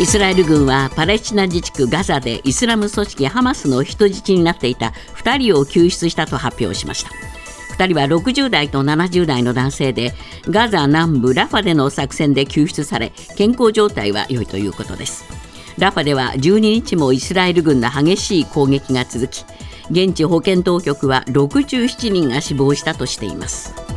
イスラエル軍はパレスチナ自治区ガザでイスラム組織ハマスの人質になっていた2人を救出したと発表しました。2人は60代と70代の男性でガザ南部ラファでの作戦で救出され健康状態は良いということです。ラファでは12日もイスラエル軍の激しい攻撃が続き現地保健当局は67人が死亡したとしています。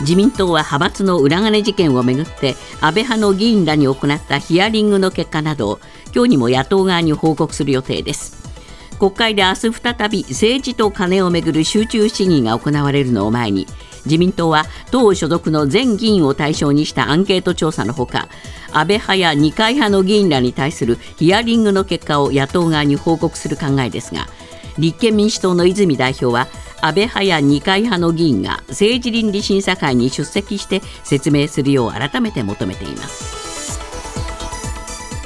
自民党は派閥の裏金事件をめぐって安倍派の議員らに行ったヒアリングの結果など今日にも野党側に報告する予定です。国会で明日再び政治と金をめぐる集中審議が行われるのを前に自民党は党所属の全議員を対象にしたアンケート調査のほか安倍派や二階派の議員らに対するヒアリングの結果を野党側に報告する考えですが立憲民主党の泉代表は安倍派や二階派の議員が政治倫理審査会に出席して説明するよう改めて求めています。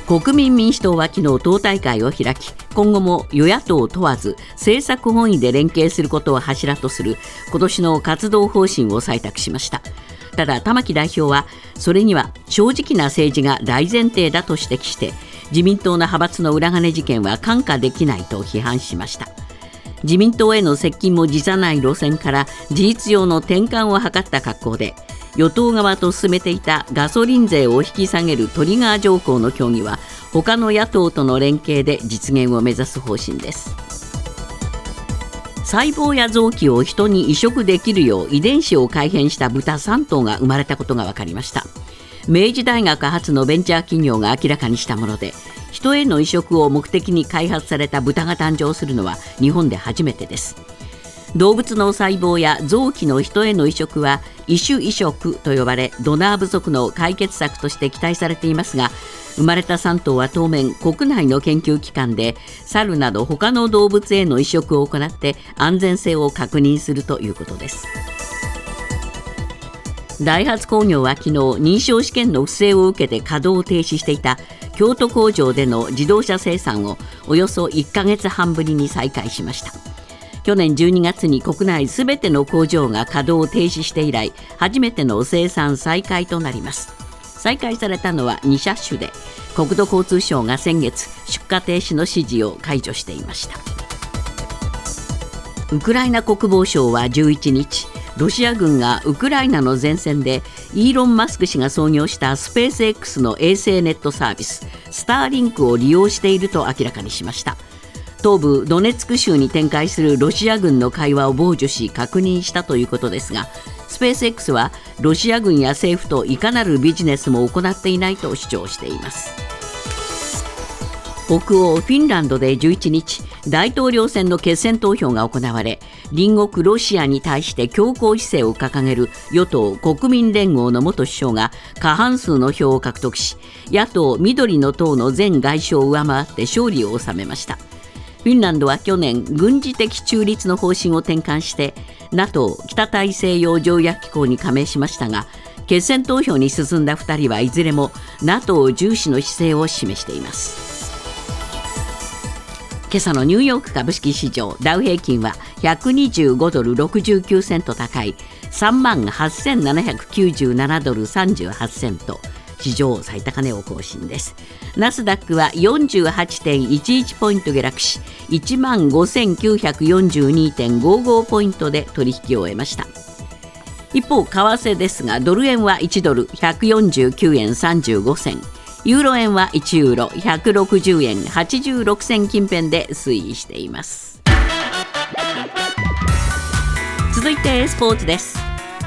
国民民主党は昨日党大会を開き今後も与野党問わず政策本位で連携することを柱とする今年の活動方針を採択しました。ただ玉木代表はそれには正直な政治が大前提だと指摘して自民党の派閥の裏金事件は看過できないと批判しました。自民党への接近も辞さない路線から事実上の転換を図った格好で与党側と進めていたガソリン税を引き下げるトリガー条項の協議は他の野党との連携で実現を目指す方針です。細胞や臓器を人に移植できるよう遺伝子を改変した豚3頭が生まれたことが分かりました。明治大学発のベンチャー企業が明らかにしたもので人への移植を目的に開発された豚が誕生するのは日本で初めてです。動物の細胞や臓器の人への移植は異種移植と呼ばれドナー不足の解決策として期待されていますが生まれた3頭は当面国内の研究機関で猿など他の動物への移植を行って安全性を確認するということです。ダイハツ工業は昨日認証試験の不正を受けて稼働を停止していた京都工場での自動車生産をおよそ1ヶ月半ぶりに再開しました。去年12月に国内すべての工場が稼働を停止して以来初めての生産再開となります。再開されたのは2車種で国土交通省が先月出荷停止の指示を解除していました。ウクライナ国防省は11日ロシア軍がウクライナの前線でイーロン・マスク氏が創業したスペース X の衛星ネットサービススターリンクを利用していると明らかにしました。東部ドネツク州に展開するロシア軍の会話を傍受し確認したということですがスペース X はロシア軍や政府といかなるビジネスも行っていないと主張しています。北欧フィンランドで11日大統領選の決選投票が行われ隣国ロシアに対して強硬姿勢を掲げる与党国民連合の元首相が過半数の票を獲得し野党緑の党の前外相を上回って勝利を収めました。フィンランドは去年軍事的中立の方針を転換して NATO 北大西洋条約機構に加盟しましたが決選投票に進んだ2人はいずれも NATO 重視の姿勢を示しています。今朝のニューヨーク株式市場ダウ平均は125ドル69セント高い3万8797ドル38セント。史上最高値を更新です。ナスダックは48.11ポイント下落し1万5942.55ポイントで取引を終えました。一方為替ですがドル円は1ドル149円35銭。ユーロ円は1ユーロ160円86銭近辺で推移しています。続いてスポーツです。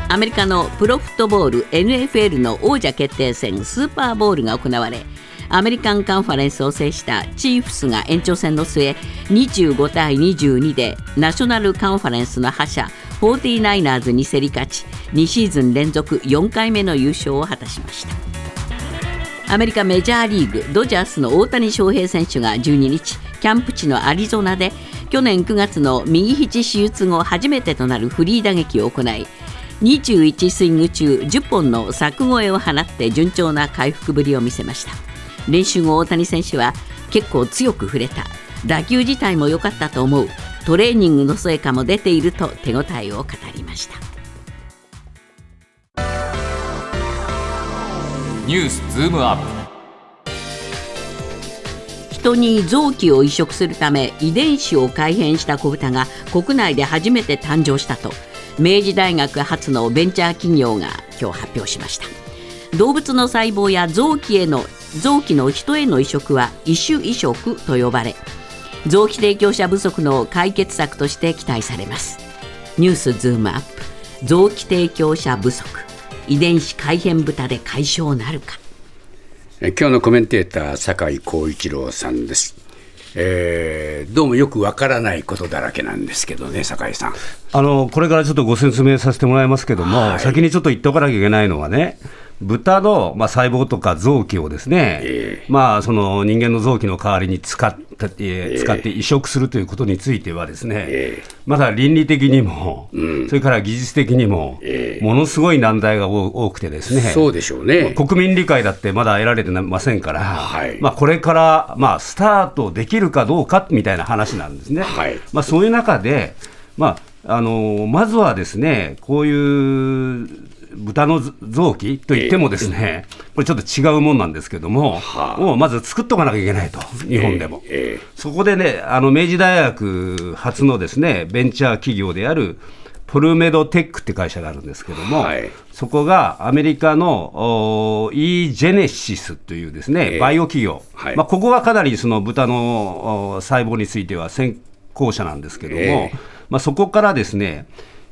アメリカのプロフットボール NFL の王者決定戦スーパーボールが行われアメリカンカンファレンスを制したチーフスが延長戦の末25対22でナショナルカンファレンスの覇者 49ers に競り勝ち2シーズン連続4回目の優勝を果たしました。アメリカメジャーリーグドジャースの大谷翔平選手が12日キャンプ地のアリゾナで去年9月の右肘手術後初めてとなるフリー打撃を行い21スイング中10本の柵越えを放って順調な回復ぶりを見せました。練習後大谷選手は結構強く触れた。打球自体も良かったと思う。トレーニングの成果も出ていると手応えを語りました。ニュースズームアップ。人に臓器を移植するため遺伝子を改変した子豚が国内で初めて誕生したと明治大学発のベンチャー企業が今日発表しました。動物の細胞や臓器への臓器の人への移植は異種移植と呼ばれ臓器提供者不足の解決策として期待されます。ニュースズームアップ。臓器提供者不足。遺伝子改変豚で解消なるか。今日のコメンテーター酒井光一郎さんです。えー、どうもよくわからないことだらけなんですけどね、酒井さん。あのこれからちょっとご説明させてもらいますけども、はい、先にちょっと言っておかなきゃいけないのはね、豚の、まあ、細胞とか臓器をですね、えー、まあ、その人間の臓器の代わりに使って、えー、使って移植するということについてはですね、えー、まだ倫理的にも、うん、それから技術的にも、えー、ものすごい難題が多くてですね、そうでしょうね、国民理解だってまだ得られてませんから、はい、まあ、これから、まあ、スタートできるかどうかみたいな話なんですね。はい、まあ、そういう中で、まああのまずはですね、こういう豚の臓器といってもですね、これちょっと違うもんなんですけども、もうまず作っとかなきゃいけないと、日本でも。そこでね、あの明治大学初のですねベンチャー企業であるポルメドテックって会社があるんですけども、はい、そこがアメリカの e ジェネシスというですね、バイオ企業、はい、まあ、ここがかなりその豚の細胞については先行者なんですけども、えー、まあ、そこからですね、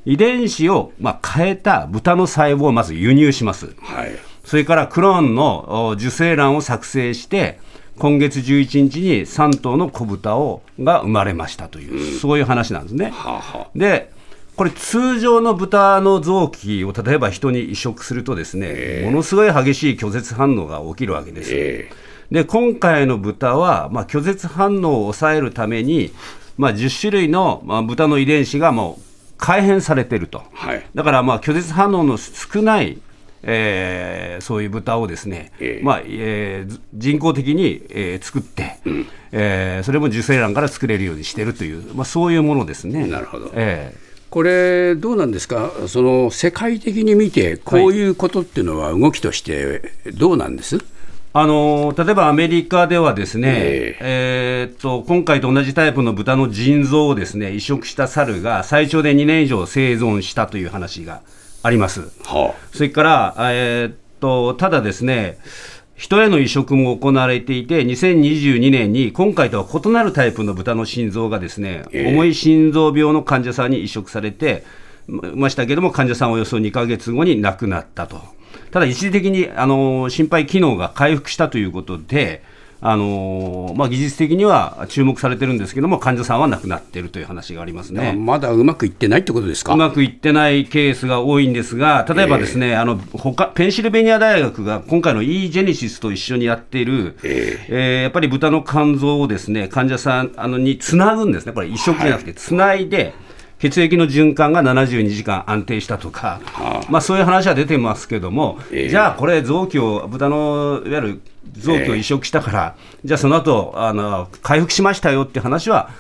遺伝子をまあ変えた豚の細胞をまず輸入します、はい、それからクローンの受精卵を作成して今月11日に3頭の子豚をが生まれましたという、うん、そういう話なんですね。ははでこれ通常の豚の臓器を例えば人に移植するとですね、えー、ものすごい激しい拒絶反応が起きるわけです。えー、で今回の豚は、まあ、拒絶反応を抑えるために、まあ、10種類の、まあ、豚の遺伝子がもう改変されていると、はい、だからまあ拒絶反応の少ないえー、そういう豚をですね、えー、まあえー、人工的に、えー、作って、うん、えー、それも受精卵から作れるようにしているという、まあ、そういうものですね。なるほど、えーこれ、どうなんですか、その世界的に見て、こういうことっていうのは、動きとしてどうなんです、はいあの例えばアメリカではですね、えー、えー、っと今回と同じタイプの豚の腎臓をですね移植した猿が最長で2年以上生存したという話があります。はあ、それから、えー、っとただですね人への移植も行われていて、2022年に今回とは異なるタイプの豚の心臓がですね、えー、重い心臓病の患者さんに移植されてましたけれども、患者さんおよそ2か月後に亡くなったと。ただ一時的にあの心肺機能が回復したということで、あのまあ、技術的には注目されてるんですけども、患者さんは亡くなっているという話がありますね。まだうまくいってないってことですか？うまくいってないケースが多いんですが、例えばですね、えー、あの他ペンシルベニア大学が今回の e ジェネシスと一緒にやっている、えー、えー、やっぱり豚の肝臓をですね患者さんあのにつなぐんですね、これ、移植じゃなくて、つないで、はい血液の循環が72時間安定したとか、はあ、まあ、そういう話は出てますけども、えー、じゃあこれ、臓器を、豚のいわゆる臓器を移植したから、えー、じゃあその後あの回復しましたよって話は、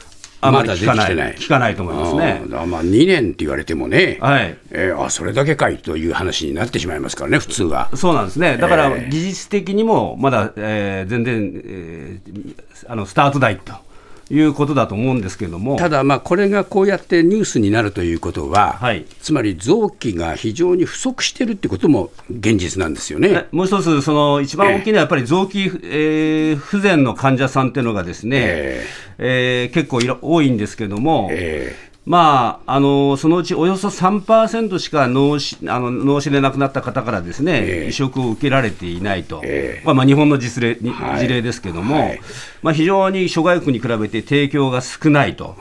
あまり聞かない、ま、聞かないと思いますね。あまあ2年って言われてもね、はい。えー、あそれだけかいという話になってしまいますからね、普通は。そうなんですね、だから技術的にもまだ、えー、全然、えー、あのスタート台と。いうことだと思うんですけれども。ただ、これがこうやってニュースになるということは、はい、つまり臓器が非常に不足しているということも現実なんですよね。もう一つ、その一番大きいのはやっぱり臓器、えー、不全の患者さんっていうのがですね、えー、えー、結構多いんですけれども、えーまあ、あのそのうちおよそ3%しか脳死あの脳死で亡くなった方からですね、えー、移植を受けられていないと、えー、まあ、日本の実例、はい、事例ですけれども、はい、まあ、非常に諸外国に比べて提供が少ないと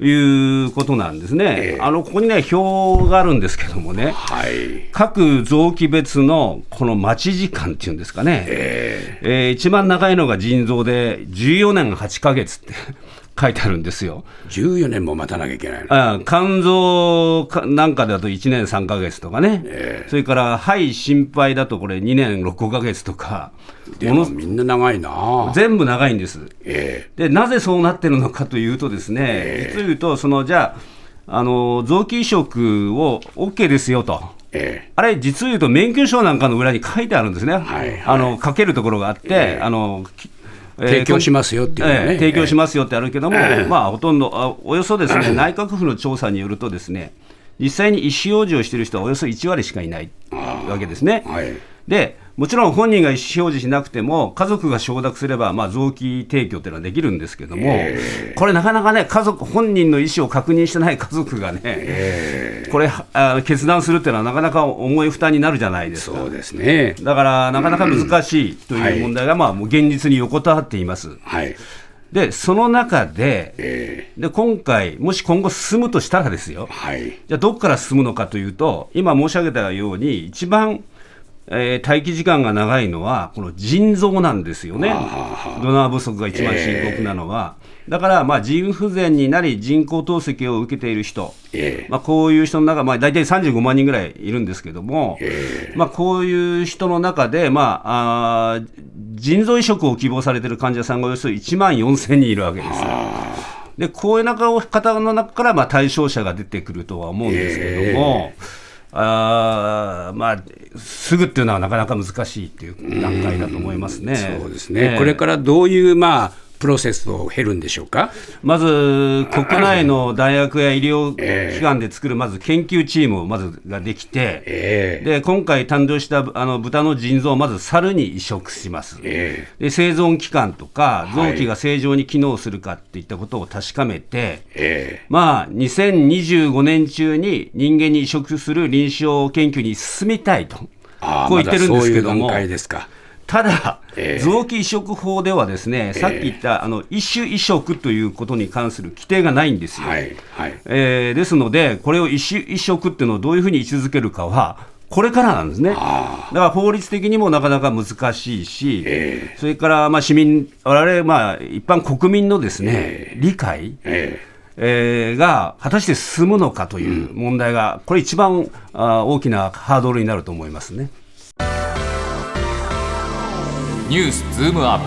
い。うことなんですね、えー、あのここにね、表があるんですけどもね、はい、各臓器別のこの待ち時間っていうんですかね、えー、えー、一番長いのが腎臓で14年8か月って。書いてあるんですよ。14年も待たなきゃいけないあ肝臓なんかだと1年3か月とかね、えー、それから肺心配だとこれ2年6か月とか、でもみんな長いな。全部長いんです。えー、でなぜそうなってるのかというとですね、えー、実を言うとそのじゃああの臓器移植を OK ですよと。ええ、あれ、実を言うと免許証なんかの裏に書いてあるんですね、はいはい、あの書けるところがあって、え、あの提供しますよっていう、ね。えー、提供しますよってあるけども、えー、まあ、ほとんど、あおよそですね、内閣府の調査によるとですね、実際に意思表示をしている人はおよそ1割しかいないわけですね。はい、でもちろん本人が意思表示しなくても、家族が承諾すれば、まあ、臓器提供っていうのはできるんですけども、えー、これ、なかなかね、家族、本人の意思を確認してない 家族がね、えー、これあ、決断するっていうのは、なかなか重い負担になるじゃないですか。そうですね。だから、なかなか難しいという問題が、まあ、もう現実に横たわっています。はい。でその中でえー、で今回、もし今後進むとしたらですよ、はい、じゃあどこから進むのかというと、今申し上げたように、一番えー、待機時間が長いのは、この腎臓なんですよね、ドナー不足が一番深刻なのは。えー、だから、まあ、腎不全になり、人工透析を受けている人、えー、まあ、こういう人の中、まあ、大体35万人ぐらいいるんですけども、まあ、こういう人の中で、まあ、あ腎臓移植を希望されている患者さんがおよそ1万4000人いるわけです。でこういう中方の中から、まあ、対象者が出てくるとは思うんですけども。あまあ、すぐっていうのはなかなか難しいっていう段階だと思いますね。そうですね、えー、これからどういう、まあプロセスを経るんでしょうか？まず、国内の大学や医療機関で作る、まず研究チームをまずができて、えー、で今回誕生したあの豚の腎臓をまず猿に移植します、えー、で生存期間とか、臓器が正常に機能するかっていったことを確かめて、はい、まあ、2025年中に人間に移植する臨床研究に進みたいと、こう言ってるんですけども。まただ、えー、臓器移植法ではですね、さっき言ったあの異種移植ということに関する規定がないんですよ。はいはい、えー、ですので、これを異種移植っていうのをどういうふうに位置づけるかは、これからなんですね。だから法律的にもなかなか難しいし、えー、それからまあ市民、我々まあ一般国民のですね、えー、理解、えーえー、が果たして進むのかという問題が、これ一番あ大きなハードルになると思いますね。ニュースズームアップ。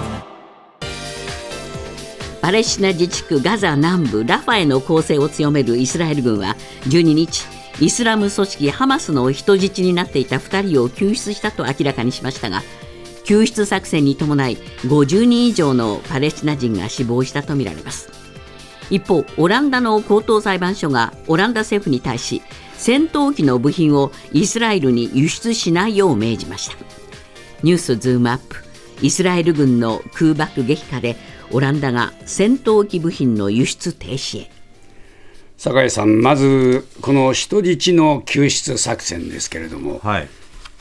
パレスチナ自治区ガザ南部ラファへの攻勢を強めるイスラエル軍は12日イスラム組織ハマスの人質になっていた2人を救出したと明らかにしましたが救出作戦に伴い50人以上のパレスチナ人が死亡したとみられます。一方オランダの高等裁判所がオランダ政府に対し戦闘機の部品をイスラエルに輸出しないよう命じました。ニュースズームアップ。イスラエル軍の空爆撃破でオランダが戦闘機部品の輸出停止へ。酒井さん、まずこの人質の救出作戦ですけれども、はい、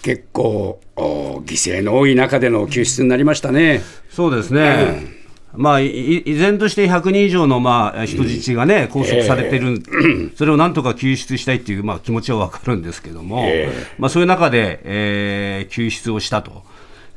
結構犠牲の多い中での救出になりましたね。そうですね、うん、まあ、依然として100人以上のまあ人質がね、拘束されてる、えー、それをなんとか救出したいっていうまあ気持ちは分かるんですけども、えー、まあ、そういう中で、えー、救出をしたと。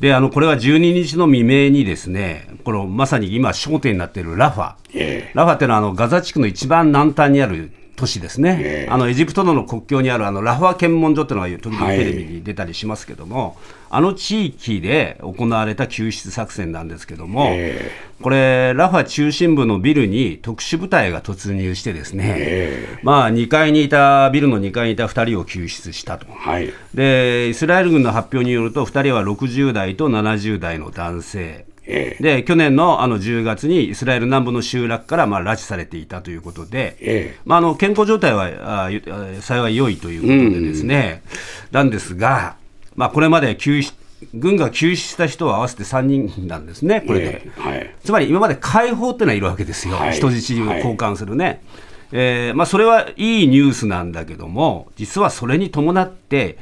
であのこれは12日の未明にですねこのまさに今焦点になっているラファ、えー、ラファっていうのはあのガザ地区の一番南端にある都市ですね、えー、あのエジプトとの国境にあるあのラファ検問所っていうのが時々テレビに出たりしますけども、はい、あの地域で行われた救出作戦なんですけども、えー、これ、ラファ中心部のビルに特殊部隊が突入して、ですね、えー、まあ、2階にいた、ビルの2階にいた2人を救出したと、はい、でイスラエル軍の発表によると、2人は60代と70代の男性。で去年のあの10月にイスラエル南部の集落からまあ拉致されていたということで、えまあ、あの健康状態はあ幸い良いということでですね、うん、なんですが、まあ、これまで救出軍が救出した人は合わせて3人なんですね、これで。えはい、つまり今まで解放っていうのはいるわけですよ、はい、人質を交換するね。はい、えー、まあ、それはいいニュースなんだけども、実はそれに伴って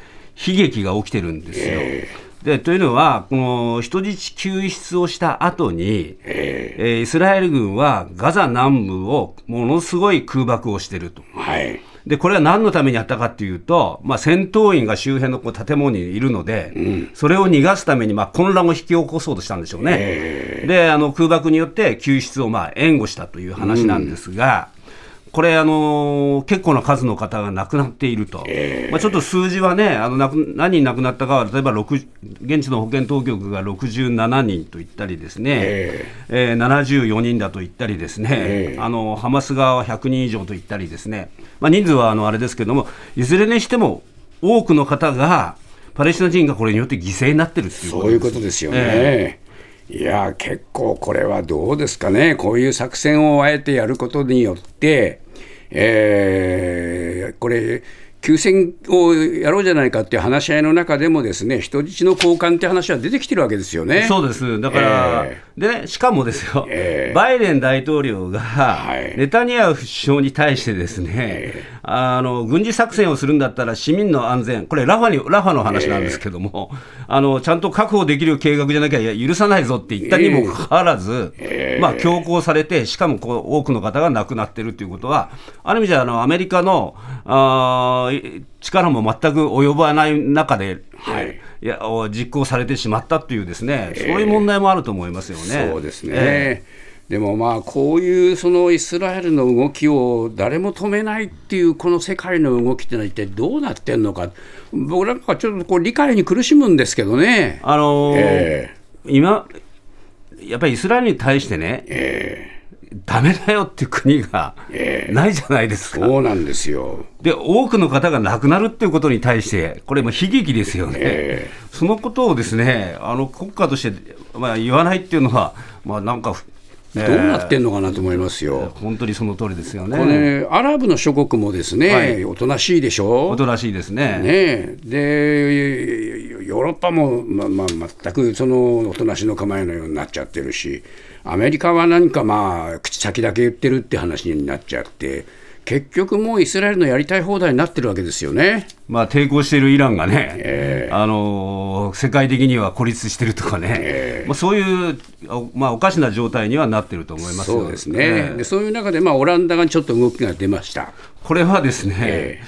悲劇が起きてるんですよ。えーでというのは、この人質救出をした後に、えー、イスラエル軍はガザ南部をものすごい空爆をしていると。はいでこれは何のためにやったかというと、まあ、戦闘員が周辺のこう建物にいるので、うん、それを逃がすためにまあ混乱を引き起こそうとしたんでしょうね。であの空爆によって救出をまあ援護したという話なんですが、これ、あのー、結構な数の方が亡くなっていると、えー、まあ、ちょっと数字はね、あの何人亡くなったかは、例えば現地の保健当局が67人と言ったりですね、えー、えー、74人だと言ったりですね、えー、あのハマス側は100人以上と言ったりですね、まあ、人数はあのあれですけれども、いずれにしても多くの方が、パレスチナ人がこれによって犠牲になってるっていうことですそういうことですよね。いや結構これはどうですかね、こういう作戦をあえてやることによって、えー、これ、休戦をやろうじゃないかっていう話し合いの中でも、ですね人質の交換って話は出てきてるわけですよね。そうです。だから、えー、でしかもですよ、えー、バイデン大統領が、ネタニヤフ首相に対してですね、えー、あの軍事作戦をするんだったら市民の安全、これラファに、ラファの話なんですけども、あのちゃんと確保できる計画じゃなきゃ許さないぞって言ったにもかかわらず、まあ、強行されて、しかもこう多くの方が亡くなってるということは、ある意味じゃあのアメリカのあ力も全く及ばない中で、はい、いや実行されてしまったというですね、そういう問題もあると思いますよね。そうですね、えーでもまあこういうそのイスラエルの動きを誰も止めないっていうこの世界の動きってのは一体どうなってんのか。僕なんかちょっとこう理解に苦しむんですけどね。あのーえー、今やっぱりイスラエルに対してね、えーだめだよっていう国がないじゃないですか。そうなんですよ。で、多くの方が亡くなるっていうことに対して、これも悲劇ですよね、えー、そのことをですねあの国家として、まあ、言わないっていうのは、まあ、なんかどうなってんのかなと思いますよ。本当にその通りですよね。これ、アラブの諸国もですね、はい、おとなしいでしょ？おとなしいですね。ねで、ヨーロッパも、ままあ、全くそのおとなしの構えのようになっちゃってるし、アメリカは何かまあ、口先だけ言ってるって話になっちゃって。結局もうイスラエルのやりたい放題になってるわけですよね。まあ、抵抗しているイランがね、えー、あの世界的には孤立してるとかね、えー、まあ、そういう、まあ、おかしな状態にはなってると思いますそうですね、えー、でそういう中で、まあ、オランダがちょっと動きが出ました。これはですね、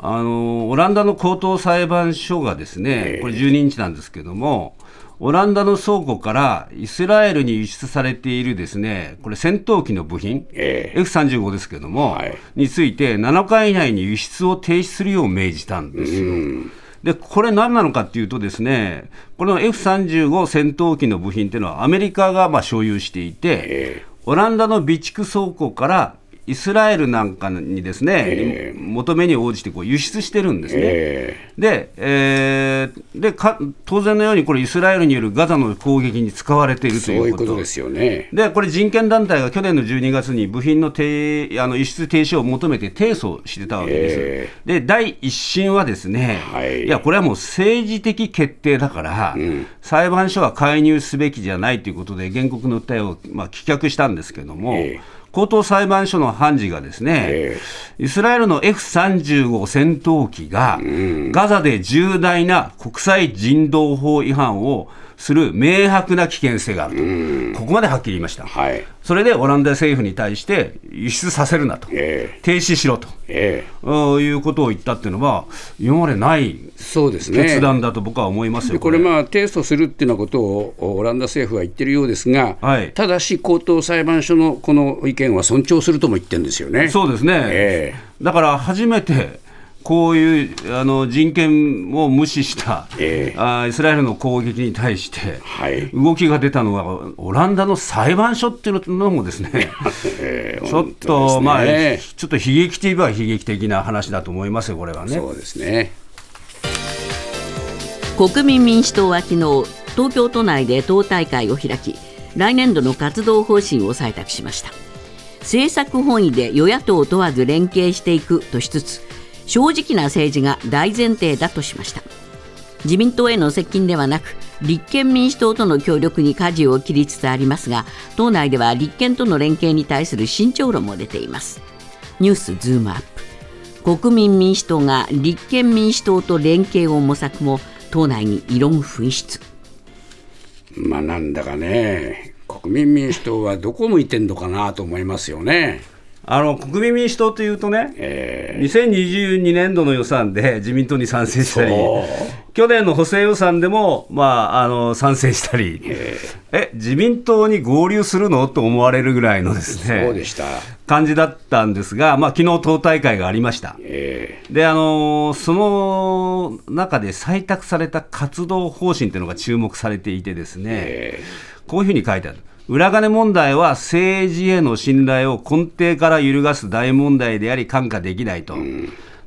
あのオランダの高等裁判所がですね、これ12日なんですけども、オランダの倉庫からイスラエルに輸出されているですねこれ戦闘機の部品、えー、F35 ですけども、はい、について7日以内に輸出を停止するよう命じたんですよ。でこれ、何なのかっていうと、ですねこの F35 戦闘機の部品っていうのは、アメリカがまあ所有していて、えー、オランダの備蓄倉庫からイスラエルなんかにですね、えー、求めに応じてこう輸出してるんですね。えー、で,、えー、でか当然のようにこれ、イスラエルによるガザの攻撃に使われているということですよね。でこれ、人権団体が去年の12月に部品の停あの輸出停止を求めて提訴してたわけです。えー、で第一審はですね、はい、いや、これはもう政治的決定だから、うん、裁判所は介入すべきじゃないということで、原告の訴えを、まあ、棄却したんですけれども。えー高等裁判所の判事がですね、イスラエルの F35 戦闘機が、ガザで重大な国際人道法違反をする明白な危険性があると、ここまではっきり言いました、はい、それでオランダ政府に対して輸出させるなと、えー、停止しろと、えー、いうことを言ったっていうのは、今までないそうです、ね、決断だと僕は思いますよこれ、まあ、提訴するっていうようなことをオランダ政府は言ってるようですが、はい、ただし、高等裁判所のこの意見は尊重するとも言ってるんですよね。そうですね、えー、だから初めてこういうあの人権を無視した、えー、あイスラエルの攻撃に対して、はい、動きが出たのは、オランダの裁判所っていうのもですね、えー、ちょっと、ね、まあ、ちょっと悲劇といえば悲劇的な話だと思いますよ、これはね。そうですね。国民民主党は昨日東京都内で党大会を開き来年度の活動方針を採択しました。政策本位で与野党問わず連携していくとしつつ正直な政治が大前提だとしました。自民党への接近ではなく立憲民主党との協力に舵を切りつつありますが党内では立憲との連携に対する慎重論も出ています。ニュースズームアップ。国民民主党が立憲民主党と連携を模索も党内に異論噴出まあなんだかね国民民主党はどこ向いてんのかなと思いますよね。あの国民民主党というとね、えー、2022年度の予算で自民党に賛成したり、去年の補正予算でも、まあ、あの賛成したり、えー、え、自民党に合流するのと思われるぐらいのですね、そうでした。感じだったんですが、まあ昨日党大会がありました。えー、で、あのその中で採択された活動方針というのが注目されていてですね、えー、こういうふうに書いてある。裏金問題は政治への信頼を根底から揺るがす大問題であり、看過できないと。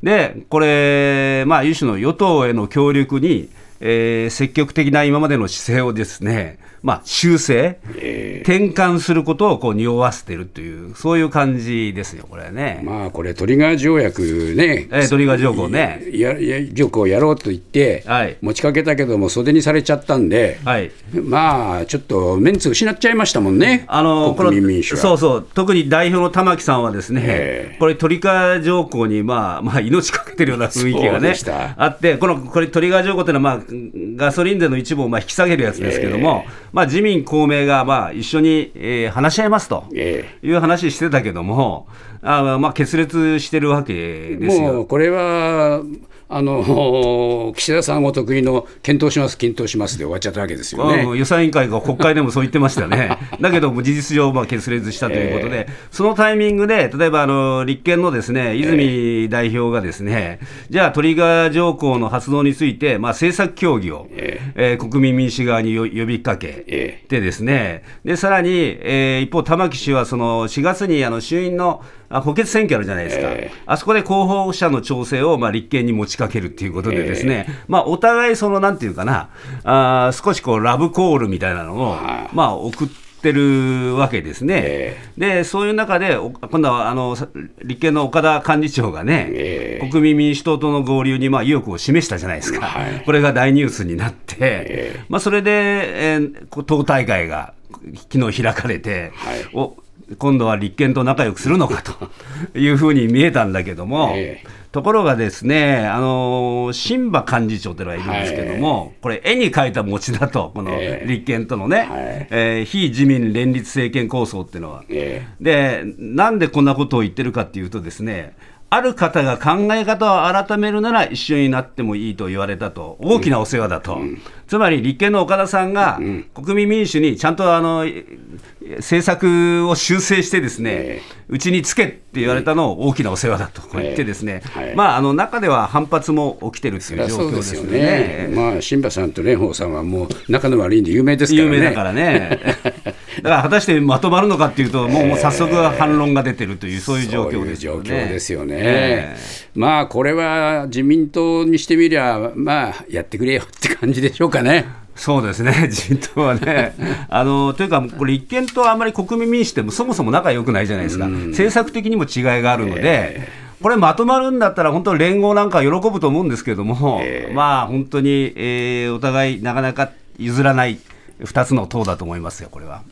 で、これ、まあ、一種の与党への協力に、えー、積極的な今までの姿勢をですね、まあ、修正、えー、転換することをこう匂わせてるという、そういう感じですよ、これね。まあ、これ、トリガー条約ね、えー、トリガー条項ね。やや条項をやろうと言って、はい、持ちかけたけども、袖にされちゃったんで、はい、まあ、ちょっとメンツ失っちゃいましたもんね、あの国民民主そうそう、特に代表の玉木さんはですね、えー、これ、トリガー条項に、まあまあ、命かけてるような雰囲気がね、あって、このこれトリガー条項というのは、まあ、ガソリン税の一部をまあ引き下げるやつですけども、えー、まあ、自民、公明がまあ一緒に、えー、話し合いますという話してたけども、あまあ、決裂してるわけですよ。これはあの 岸田さんお得意の検討します、検討しますで終わっちゃったわけですよね、予算委員会が国会でもそう言ってましたね、だけども事実上、まあ、決裂したということで、えー、そのタイミングで、例えばあの立憲のですね泉代表がですね、えー、じゃあ、トリガー条項の発動について、まあ、政策協議を、えー、えー、国民民主側に呼びかけてですね、でさらに、えー、一方、玉木氏はその4月にあの衆院の補欠選挙あるじゃないですか、えー、あそこで候補者の調整をまあ立憲に持ちかけるっていうことで、ですね、えー、まあ、お互い、そのなんていうかな、あ少しこうラブコールみたいなのを、まあ、送って。てるわけですね、えー、でそういう中で、今度はあの立憲の岡田幹事長がね、えー、国民民主党との合流にまあ意欲を示したじゃないですか、はい、これが大ニュースになって、えー、まあ、それで、えー、党大会が昨日開かれて、はい、お今度は立憲と仲良くするのかと いうふうに見えたんだけども、えー、ところがですね、あの新馬幹事長というのがいるんですけども、はい、これ、絵に描いた餅だと、この立憲とのね、えー、えー、非自民連立政権構想っていうのは、えー、で、なんでこんなことを言ってるかっていうとですね、ある方が考え方を改めるなら一緒になってもいいと言われたと、大きなお世話だと、うん、つまり立憲の岡田さんが国民民主にちゃんとあの政策を修正して、ですねうち、につけって言われたのを大きなお世話だと言って、ですね、はい、まあ、あの中では反発も起きてるっていう状況ですよね。まあ、新馬さんと蓮舫さんはもう仲の悪いんで有名ですからね。有名だからね。だから果たしてまとまるのかっていうと、もう早速反論が出てるという、そういう状況ですよね。ういう状況ですよね。えー、まあ、これは自民党にしてみりゃ、まあ、やってくれよって感じでしょうかね。そうですね、自民党はね。あのというか、これ、立憲とあんまり国民民主ってもそもそも仲良くないじゃないですか、政策的にも違いがあるので。えーこれまとまるんだったら、本当に連合なんか喜ぶと思うんですけれども、えー、まあ本当に、えー、お互いなかなか譲らない2つの党だと思いますよ、これは。